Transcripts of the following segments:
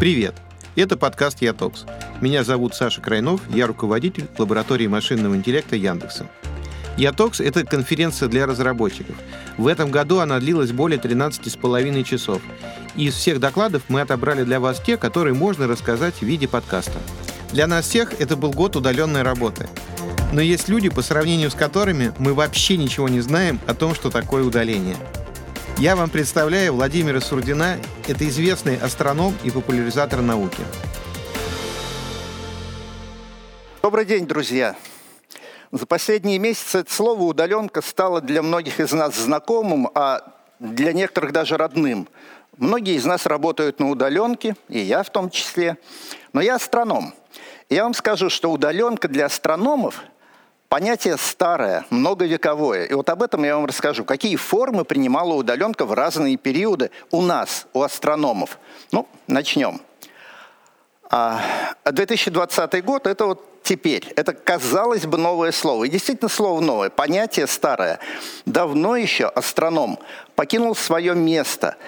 Привет! Это подкаст «Ятокс». Меня зовут Саша Крайнов, я руководитель лаборатории машинного интеллекта Яндекса. «Ятокс» — это конференция для разработчиков. В этом году она длилась более 13,5 часов. И из всех докладов мы отобрали для вас те, которые можно рассказать в виде подкаста. Для нас всех это был год удаленной работы. Но есть люди, по сравнению с которыми мы вообще ничего не знаем о том, что такое удаление — я вам представляю Владимира Сурдина. Это известный астроном и популяризатор науки. Добрый день, друзья. За последние месяцы это слово «удаленка» стало для многих из нас знакомым, а для некоторых даже родным. Многие из нас работают на удаленке, и я в том числе. Но я астроном. Я вам скажу, что удаленка для астрономов – Понятие старое, многовековое. И вот об этом я вам расскажу. Какие формы принимала удаленка в разные периоды у нас, у астрономов. Ну, начнем. 2020 а, год – это вот теперь. Это, казалось бы, новое слово. И действительно слово новое, понятие старое. Давно еще астроном покинул свое место –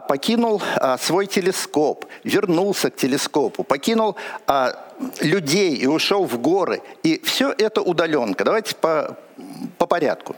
покинул а, свой телескоп, вернулся к телескопу, покинул а, людей и ушел в горы. И все это удаленка. Давайте по, по порядку.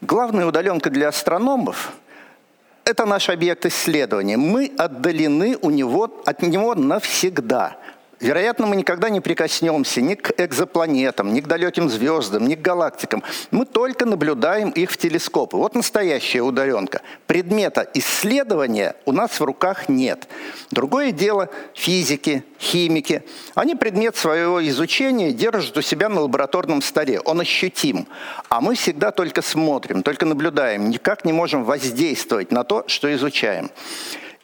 Главная удаленка для астрономов – это наш объект исследования. Мы отдалены у него, от него навсегда – Вероятно, мы никогда не прикоснемся ни к экзопланетам, ни к далеким звездам, ни к галактикам. Мы только наблюдаем их в телескопы. Вот настоящая удаленка. Предмета исследования у нас в руках нет. Другое дело физики, химики. Они предмет своего изучения держат у себя на лабораторном столе. Он ощутим. А мы всегда только смотрим, только наблюдаем. Никак не можем воздействовать на то, что изучаем.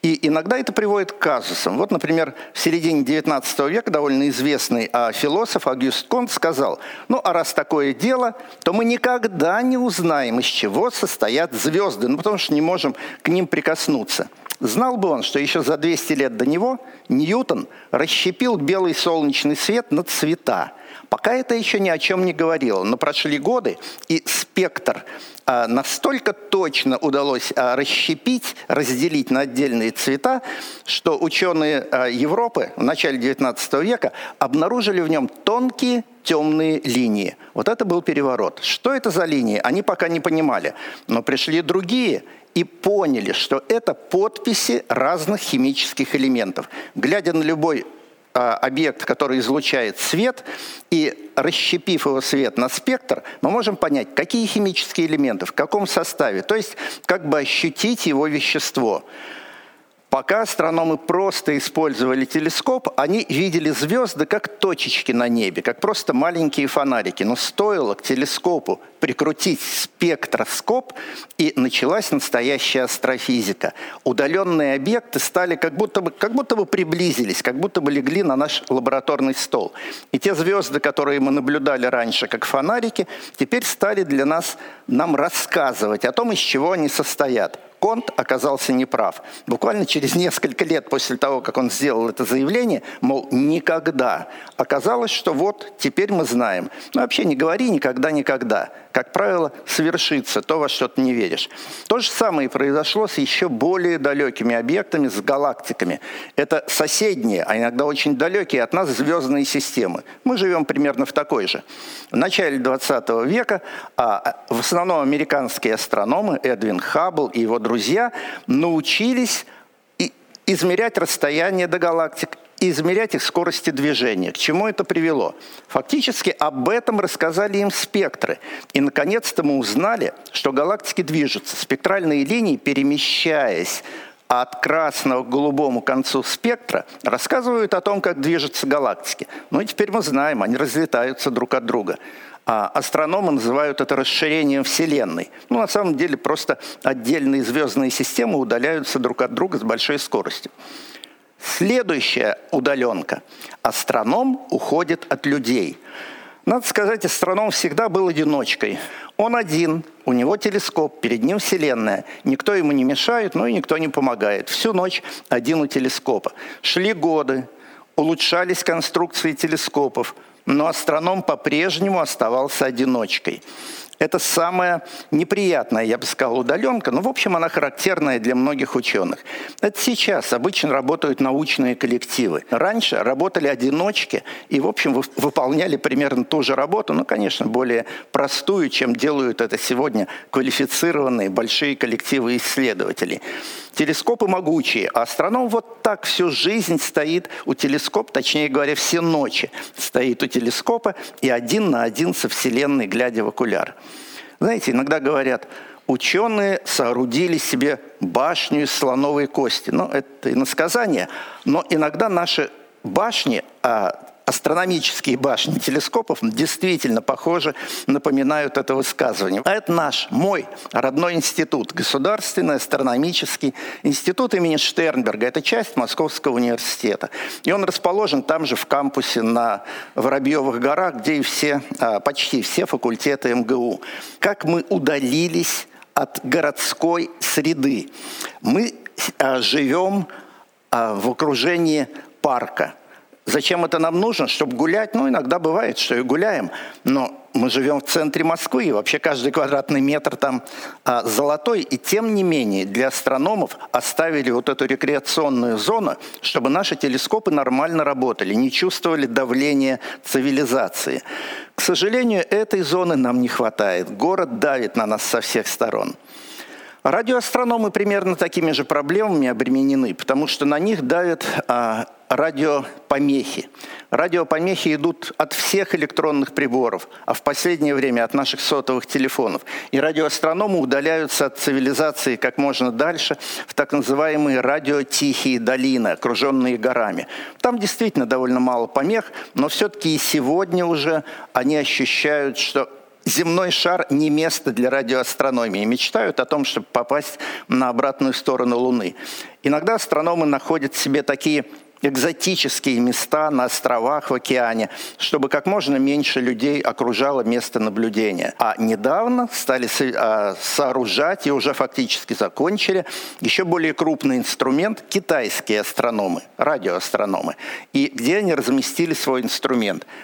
И иногда это приводит к казусам. Вот, например, в середине XIX века довольно известный а, философ Агюст Конт сказал, ну а раз такое дело, то мы никогда не узнаем, из чего состоят звезды, ну потому что не можем к ним прикоснуться. Знал бы он, что еще за 200 лет до него Ньютон расщепил белый солнечный свет на цвета. Пока это еще ни о чем не говорило, но прошли годы, и спектр а, настолько точно удалось а, расщепить, разделить на отдельные цвета, что ученые а, Европы в начале XIX века обнаружили в нем тонкие темные линии. Вот это был переворот. Что это за линии, они пока не понимали. Но пришли другие и поняли, что это подписи разных химических элементов. Глядя на любой объект, который излучает свет, и расщепив его свет на спектр, мы можем понять, какие химические элементы, в каком составе, то есть как бы ощутить его вещество. Пока астрономы просто использовали телескоп, они видели звезды как точечки на небе, как просто маленькие фонарики. Но стоило к телескопу прикрутить спектроскоп, и началась настоящая астрофизика. Удаленные объекты стали как будто бы, как будто бы приблизились, как будто бы легли на наш лабораторный стол. И те звезды, которые мы наблюдали раньше как фонарики, теперь стали для нас нам рассказывать о том, из чего они состоят. Конт оказался неправ. Буквально через несколько лет после того, как он сделал это заявление, мол, никогда, оказалось, что вот теперь мы знаем. Ну, вообще не говори никогда, никогда. Как правило, свершится то, во что ты не веришь. То же самое произошло с еще более далекими объектами, с галактиками. Это соседние, а иногда очень далекие от нас звездные системы. Мы живем примерно в такой же. В начале 20 века а, в основном американские астрономы Эдвин Хаббл и его друзья научились измерять расстояние до галактик измерять их скорости движения. К чему это привело? Фактически об этом рассказали им спектры. И, наконец-то, мы узнали, что галактики движутся. Спектральные линии, перемещаясь от красного к голубому концу спектра, рассказывают о том, как движутся галактики. Ну и теперь мы знаем, они разлетаются друг от друга. А астрономы называют это расширением Вселенной. Ну, на самом деле, просто отдельные звездные системы удаляются друг от друга с большой скоростью. Следующая удаленка. Астроном уходит от людей. Надо сказать, астроном всегда был одиночкой. Он один, у него телескоп, перед ним Вселенная. Никто ему не мешает, но и никто не помогает. Всю ночь один у телескопа. Шли годы, улучшались конструкции телескопов – но астроном по-прежнему оставался одиночкой. Это самая неприятная, я бы сказал, удаленка, но, в общем, она характерная для многих ученых. Это сейчас обычно работают научные коллективы. Раньше работали одиночки и, в общем, выполняли примерно ту же работу, но, конечно, более простую, чем делают это сегодня квалифицированные большие коллективы исследователей. Телескопы могучие, а астроном вот так всю жизнь стоит у телескопа, точнее говоря, все ночи стоит у телескопа и один на один со Вселенной, глядя в окуляр. Знаете, иногда говорят, ученые соорудили себе башню из слоновой кости. Ну, это иносказание, но иногда наши башни, а астрономические башни телескопов действительно похожи, напоминают это высказывание. А это наш, мой родной институт, Государственный астрономический институт имени Штернберга. Это часть Московского университета. И он расположен там же в кампусе на Воробьевых горах, где и все, а, почти все факультеты МГУ. Как мы удалились от городской среды. Мы а, живем а, в окружении парка – Зачем это нам нужно? Чтобы гулять? Ну, иногда бывает, что и гуляем. Но мы живем в центре Москвы, и вообще каждый квадратный метр там а, золотой. И тем не менее для астрономов оставили вот эту рекреационную зону, чтобы наши телескопы нормально работали, не чувствовали давления цивилизации. К сожалению, этой зоны нам не хватает. Город давит на нас со всех сторон. Радиоастрономы примерно такими же проблемами обременены, потому что на них давят а, радиопомехи. Радиопомехи идут от всех электронных приборов, а в последнее время от наших сотовых телефонов. И радиоастрономы удаляются от цивилизации как можно дальше в так называемые радиотихие долины, окруженные горами. Там действительно довольно мало помех, но все-таки и сегодня уже они ощущают, что земной шар не место для радиоастрономии. Мечтают о том, чтобы попасть на обратную сторону Луны. Иногда астрономы находят себе такие экзотические места на островах в океане, чтобы как можно меньше людей окружало место наблюдения. А недавно стали а, сооружать и уже фактически закончили еще более крупный инструмент китайские астрономы, радиоастрономы. И где они разместили свой инструмент –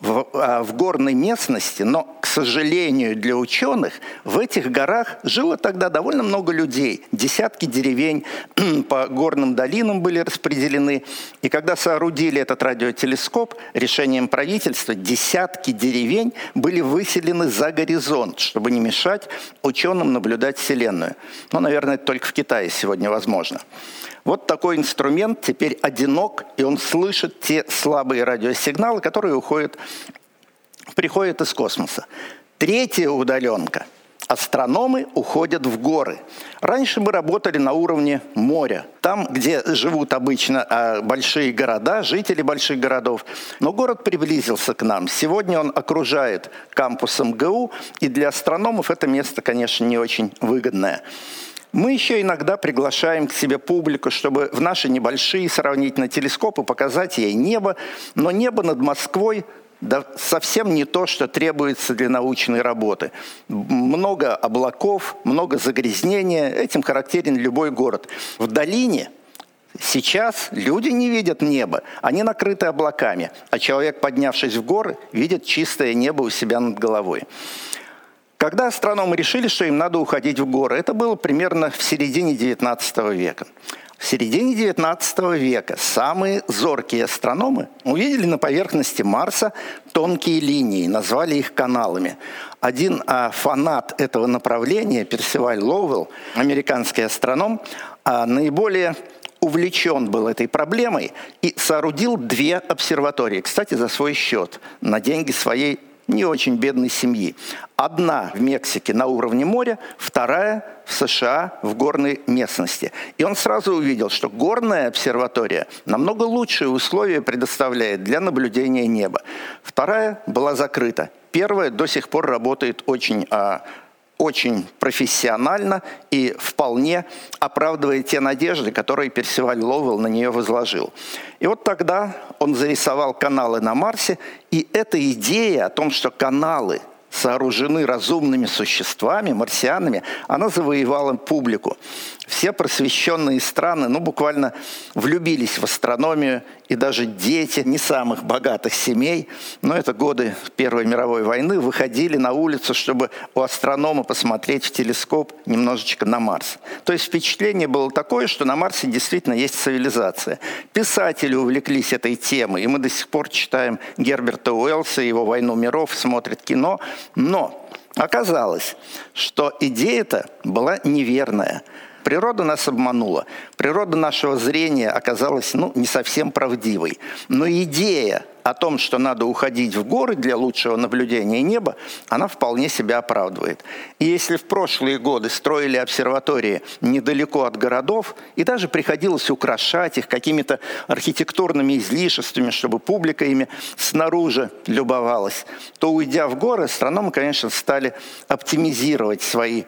в, а, в горной местности, но, к сожалению для ученых, в этих горах жило тогда довольно много людей. Десятки деревень по горным долинам были распределены. И когда соорудили этот радиотелескоп, решением правительства десятки деревень были выселены за горизонт, чтобы не мешать ученым наблюдать Вселенную. Но, наверное, это только в Китае сегодня возможно. Вот такой инструмент теперь одинок, и он слышит те слабые радиосигналы, которые уходят, приходят из космоса. Третья удаленка. Астрономы уходят в горы. Раньше мы работали на уровне моря, там, где живут обычно а, большие города, жители больших городов. Но город приблизился к нам. Сегодня он окружает кампус МГУ, и для астрономов это место, конечно, не очень выгодное. Мы еще иногда приглашаем к себе публику, чтобы в наши небольшие сравнительно телескопы показать ей небо, но небо над Москвой да совсем не то, что требуется для научной работы. Много облаков, много загрязнения. Этим характерен любой город. В долине сейчас люди не видят небо, они накрыты облаками, а человек, поднявшись в горы, видит чистое небо у себя над головой. Когда астрономы решили, что им надо уходить в горы, это было примерно в середине XIX века. В середине XIX века самые зоркие астрономы увидели на поверхности Марса тонкие линии, назвали их каналами. Один а, фанат этого направления, Персиваль Лоуэлл, американский астроном, а, наиболее увлечен был этой проблемой и соорудил две обсерватории, кстати, за свой счет, на деньги своей не очень бедной семьи. Одна в Мексике на уровне моря, вторая в США в горной местности. И он сразу увидел, что горная обсерватория намного лучшие условия предоставляет для наблюдения неба. Вторая была закрыта. Первая до сих пор работает очень а, очень профессионально и вполне оправдывает те надежды, которые Персиваль Ловел на нее возложил. И вот тогда он зарисовал каналы на Марсе, и эта идея о том, что каналы сооружены разумными существами, марсианами, она завоевала публику. Все просвещенные страны, ну, буквально влюбились в астрономию, и даже дети не самых богатых семей, но это годы Первой мировой войны, выходили на улицу, чтобы у астронома посмотреть в телескоп немножечко на Марс. То есть впечатление было такое, что на Марсе действительно есть цивилизация. Писатели увлеклись этой темой, и мы до сих пор читаем Герберта Уэллса, его «Войну миров», смотрят кино, но оказалось, что идея-то была неверная. Природа нас обманула. Природа нашего зрения оказалась ну, не совсем правдивой. Но идея о том, что надо уходить в горы для лучшего наблюдения неба, она вполне себя оправдывает. И если в прошлые годы строили обсерватории недалеко от городов, и даже приходилось украшать их какими-то архитектурными излишествами, чтобы публика ими снаружи любовалась, то, уйдя в горы, астрономы, конечно, стали оптимизировать свои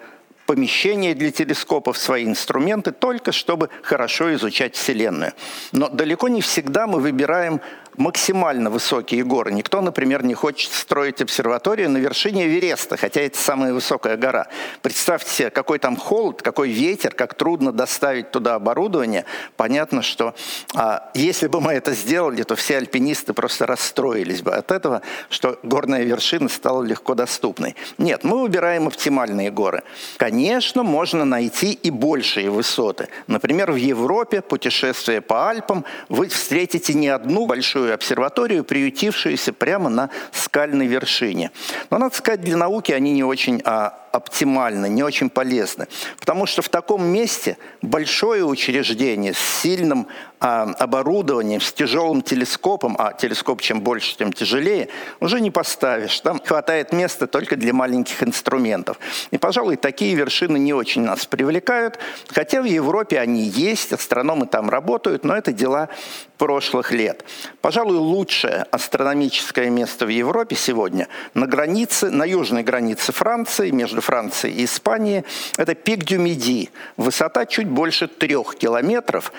помещения для телескопов, свои инструменты, только чтобы хорошо изучать Вселенную. Но далеко не всегда мы выбираем максимально высокие горы. Никто, например, не хочет строить обсерваторию на вершине Эвереста, хотя это самая высокая гора. Представьте себе, какой там холод, какой ветер, как трудно доставить туда оборудование. Понятно, что а, если бы мы это сделали, то все альпинисты просто расстроились бы от этого, что горная вершина стала легко доступной. Нет, мы выбираем оптимальные горы. Конечно, можно найти и большие высоты. Например, в Европе путешествие по Альпам вы встретите не одну большую большую обсерваторию, приютившуюся прямо на скальной вершине. Но, надо сказать, для науки они не очень а, оптимальны, не очень полезны. Потому что в таком месте большое учреждение с сильным а, оборудованием, с тяжелым телескопом, а телескоп чем больше, тем тяжелее, уже не поставишь. Там хватает места только для маленьких инструментов. И, пожалуй, такие вершины не очень нас привлекают, хотя в Европе они есть, астрономы там работают, но это дела прошлых лет. Пожалуй, лучшее астрономическое место в Европе сегодня на границе, на южной границе Франции, между Францией и Испанией, это пик Дюмиди. Высота чуть больше трех километров,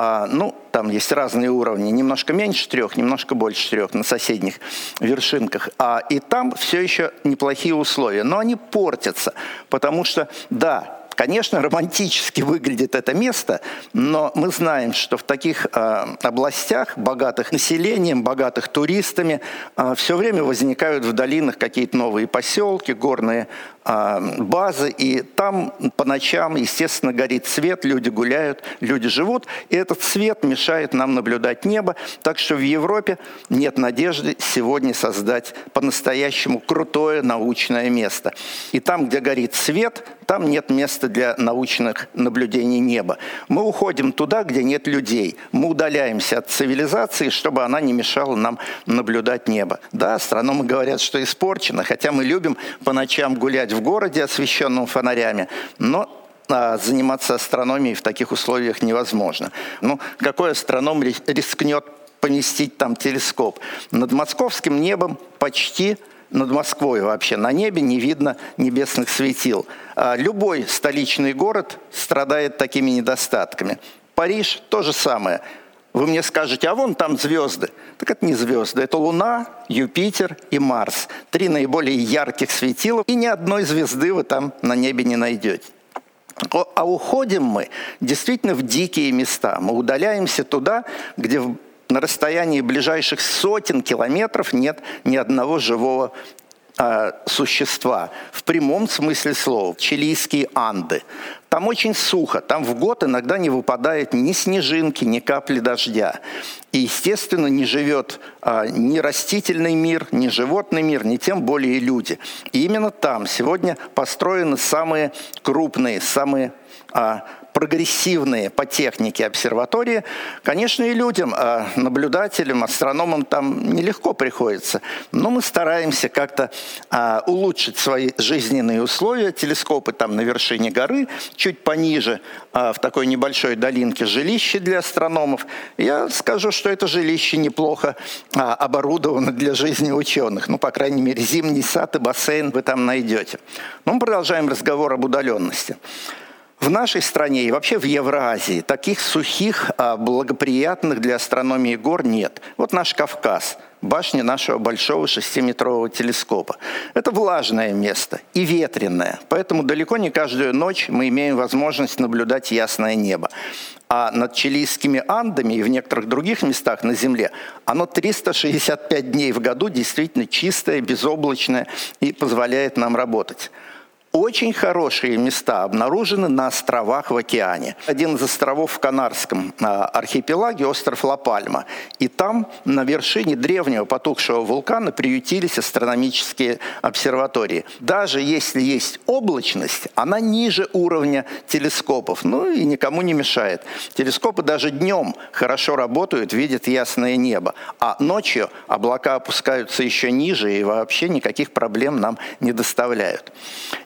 а, ну, там есть разные уровни, немножко меньше трех, немножко больше трех на соседних вершинках. А, и там все еще неплохие условия, но они портятся, потому что, да, Конечно, романтически выглядит это место, но мы знаем, что в таких э, областях, богатых населением, богатых туристами, э, все время возникают в долинах какие-то новые поселки, горные э, базы, и там по ночам, естественно, горит свет, люди гуляют, люди живут, и этот свет мешает нам наблюдать небо, так что в Европе нет надежды сегодня создать по-настоящему крутое научное место. И там, где горит свет, там нет места для научных наблюдений неба. Мы уходим туда, где нет людей. Мы удаляемся от цивилизации, чтобы она не мешала нам наблюдать небо. Да, астрономы говорят, что испорчено, хотя мы любим по ночам гулять в городе, освещенном фонарями, но а, заниматься астрономией в таких условиях невозможно. Ну, какой астроном рискнет поместить там телескоп? Над московским небом почти над Москвой вообще на небе не видно небесных светил. А любой столичный город страдает такими недостатками. Париж – то же самое. Вы мне скажете, а вон там звезды. Так это не звезды, это Луна, Юпитер и Марс. Три наиболее ярких светила, и ни одной звезды вы там на небе не найдете. А уходим мы действительно в дикие места. Мы удаляемся туда, где на расстоянии ближайших сотен километров нет ни одного живого э, существа. В прямом смысле слова. Чилийские Анды. Там очень сухо, там в год иногда не выпадает ни снежинки, ни капли дождя. И, естественно, не живет а, ни растительный мир, ни животный мир, ни тем более люди. И именно там сегодня построены самые крупные, самые а, прогрессивные по технике обсерватории, конечно, и людям, а наблюдателям, астрономам там нелегко приходится. Но мы стараемся как-то а, улучшить свои жизненные условия. Телескопы там на вершине горы, чуть пониже, а, в такой небольшой долинке, жилище для астрономов. Я скажу, что это жилище неплохо а, оборудовано для жизни ученых. Ну, по крайней мере, зимний сад и бассейн вы там найдете. Но мы продолжаем разговор об удаленности. В нашей стране и вообще в Евразии таких сухих, а, благоприятных для астрономии гор нет. Вот наш Кавказ, башня нашего большого шестиметрового телескопа. Это влажное место и ветреное, поэтому далеко не каждую ночь мы имеем возможность наблюдать ясное небо. А над чилийскими Андами и в некоторых других местах на Земле оно 365 дней в году действительно чистое, безоблачное и позволяет нам работать. Очень хорошие места обнаружены на островах в океане. Один из островов в Канарском а, архипелаге – остров Ла-Пальма. И там на вершине древнего потухшего вулкана приютились астрономические обсерватории. Даже если есть облачность, она ниже уровня телескопов. Ну и никому не мешает. Телескопы даже днем хорошо работают, видят ясное небо. А ночью облака опускаются еще ниже и вообще никаких проблем нам не доставляют.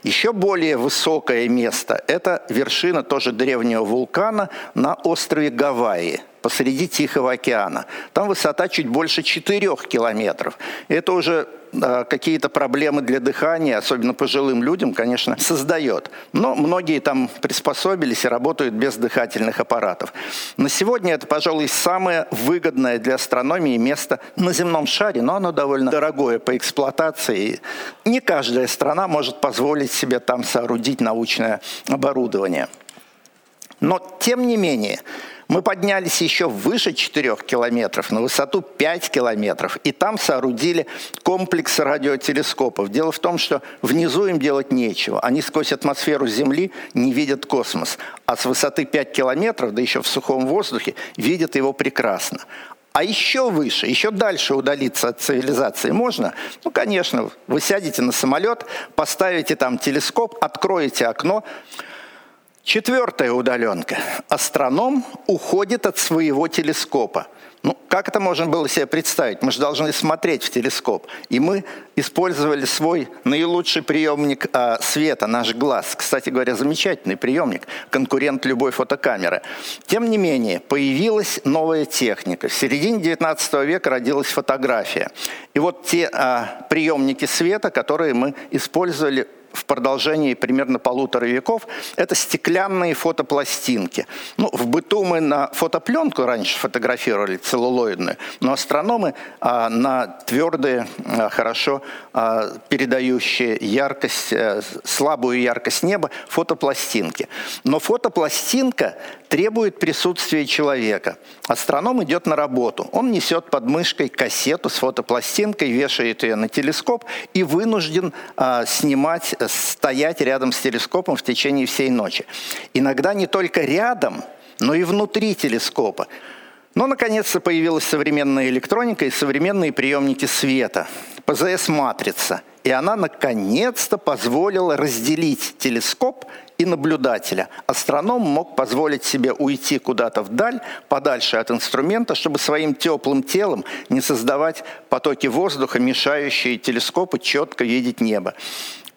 Еще более высокое место – это вершина тоже древнего вулкана на острове Гавайи посреди Тихого океана. Там высота чуть больше 4 километров. Это уже какие-то проблемы для дыхания, особенно пожилым людям, конечно, создает. Но многие там приспособились и работают без дыхательных аппаратов. На сегодня это, пожалуй, самое выгодное для астрономии место на земном шаре, но оно довольно дорогое по эксплуатации. Не каждая страна может позволить себе там соорудить научное оборудование. Но, тем не менее, мы поднялись еще выше 4 километров, на высоту 5 километров, и там соорудили комплекс радиотелескопов. Дело в том, что внизу им делать нечего. Они сквозь атмосферу Земли не видят космос, а с высоты 5 километров, да еще в сухом воздухе, видят его прекрасно. А еще выше, еще дальше удалиться от цивилизации можно? Ну, конечно, вы сядете на самолет, поставите там телескоп, откроете окно, Четвертая удаленка. Астроном уходит от своего телескопа. Ну, как это можно было себе представить? Мы же должны смотреть в телескоп. И мы использовали свой наилучший приемник а, света, наш глаз. Кстати говоря, замечательный приемник, конкурент любой фотокамеры. Тем не менее, появилась новая техника. В середине 19 века родилась фотография. И вот те а, приемники света, которые мы использовали в продолжении примерно полутора веков, это стеклянные фотопластинки. Ну, в быту мы на фотопленку раньше фотографировали целлулоидную, но астрономы а, на твердые, а, хорошо а, передающие яркость, а, слабую яркость неба фотопластинки. Но фотопластинка требует присутствия человека. Астроном идет на работу. Он несет под мышкой кассету с фотопластинкой, вешает ее на телескоп и вынужден а, снимать, стоять рядом с телескопом в течение всей ночи. Иногда не только рядом, но и внутри телескопа. Но, наконец-то, появилась современная электроника и современные приемники света. ПЗС-матрица. И она, наконец-то, позволила разделить телескоп и наблюдателя. Астроном мог позволить себе уйти куда-то вдаль, подальше от инструмента, чтобы своим теплым телом не создавать потоки воздуха, мешающие телескопу четко видеть небо.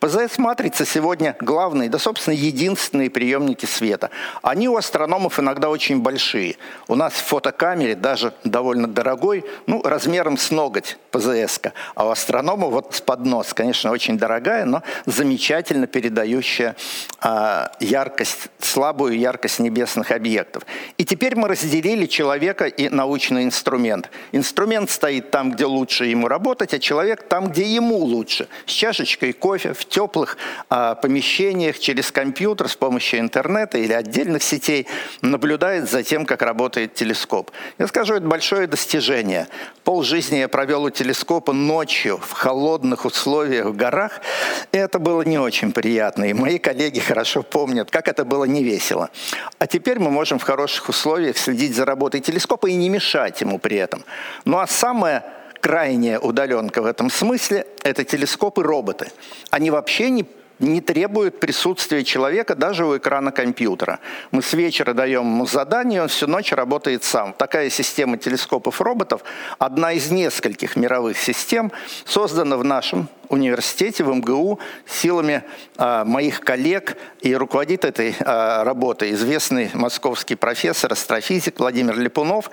ПЗС-матрица сегодня главные, да, собственно, единственные приемники света. Они у астрономов иногда очень большие. У нас в фотокамере даже довольно дорогой, ну, размером с ноготь ПЗС. -ка. А у астронома вот с поднос, конечно, очень дорогая, но замечательно передающая а, яркость, слабую яркость небесных объектов. И теперь мы разделили человека и научный инструмент. Инструмент стоит там, где лучше ему работать, а человек там, где ему лучше. С чашечкой кофе, в теплых а, помещениях через компьютер с помощью интернета или отдельных сетей наблюдает за тем, как работает телескоп. Я скажу, это большое достижение. Пол жизни я провел у телескопа ночью в холодных условиях в горах. И это было не очень приятно. И мои коллеги хорошо помнят, как это было невесело. А теперь мы можем в хороших условиях следить за работой телескопа и не мешать ему при этом. Ну а самое крайняя удаленка в этом смысле – это телескопы-роботы. Они вообще не не требует присутствия человека даже у экрана компьютера. Мы с вечера даем ему задание, он всю ночь работает сам. Такая система телескопов-роботов, одна из нескольких мировых систем, создана в нашем университете, в МГУ, силами э, моих коллег, и руководит этой э, работой известный московский профессор, астрофизик Владимир Липунов.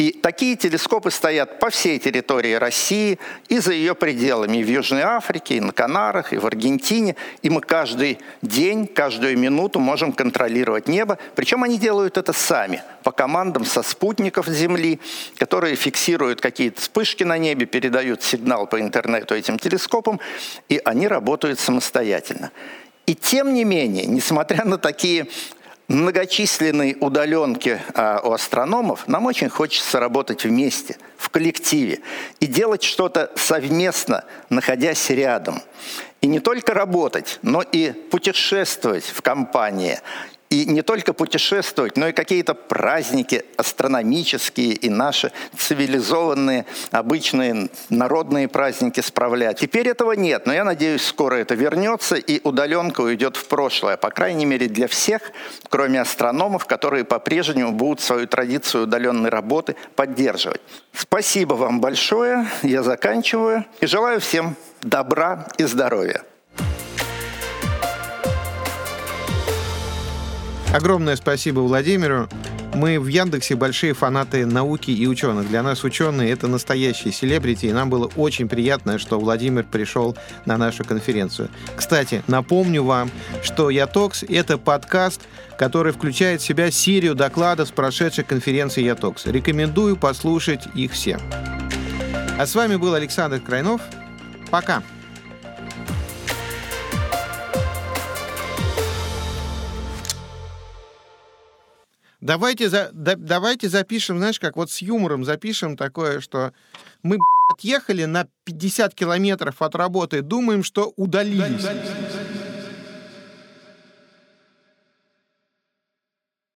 И такие телескопы стоят по всей территории России и за ее пределами, и в Южной Африке, и на Канарах, и в Аргентине. И мы каждый день, каждую минуту можем контролировать небо. Причем они делают это сами, по командам со спутников Земли, которые фиксируют какие-то вспышки на небе, передают сигнал по интернету этим телескопам, и они работают самостоятельно. И тем не менее, несмотря на такие многочисленные удаленки а, у астрономов, нам очень хочется работать вместе, в коллективе, и делать что-то совместно, находясь рядом. И не только работать, но и путешествовать в компании, и не только путешествовать, но и какие-то праздники астрономические и наши цивилизованные, обычные народные праздники справлять. Теперь этого нет, но я надеюсь, скоро это вернется и удаленка уйдет в прошлое, по крайней мере для всех, кроме астрономов, которые по-прежнему будут свою традицию удаленной работы поддерживать. Спасибо вам большое, я заканчиваю и желаю всем добра и здоровья. Огромное спасибо Владимиру. Мы в Яндексе большие фанаты науки и ученых. Для нас ученые — это настоящие селебрити, и нам было очень приятно, что Владимир пришел на нашу конференцию. Кстати, напомню вам, что Ятокс — это подкаст, который включает в себя серию докладов с прошедшей конференции Ятокс. Рекомендую послушать их все. А с вами был Александр Крайнов. Пока! Давайте, за, да, давайте запишем, знаешь, как вот с юмором запишем такое, что мы отъехали на 50 километров от работы, думаем, что удалились.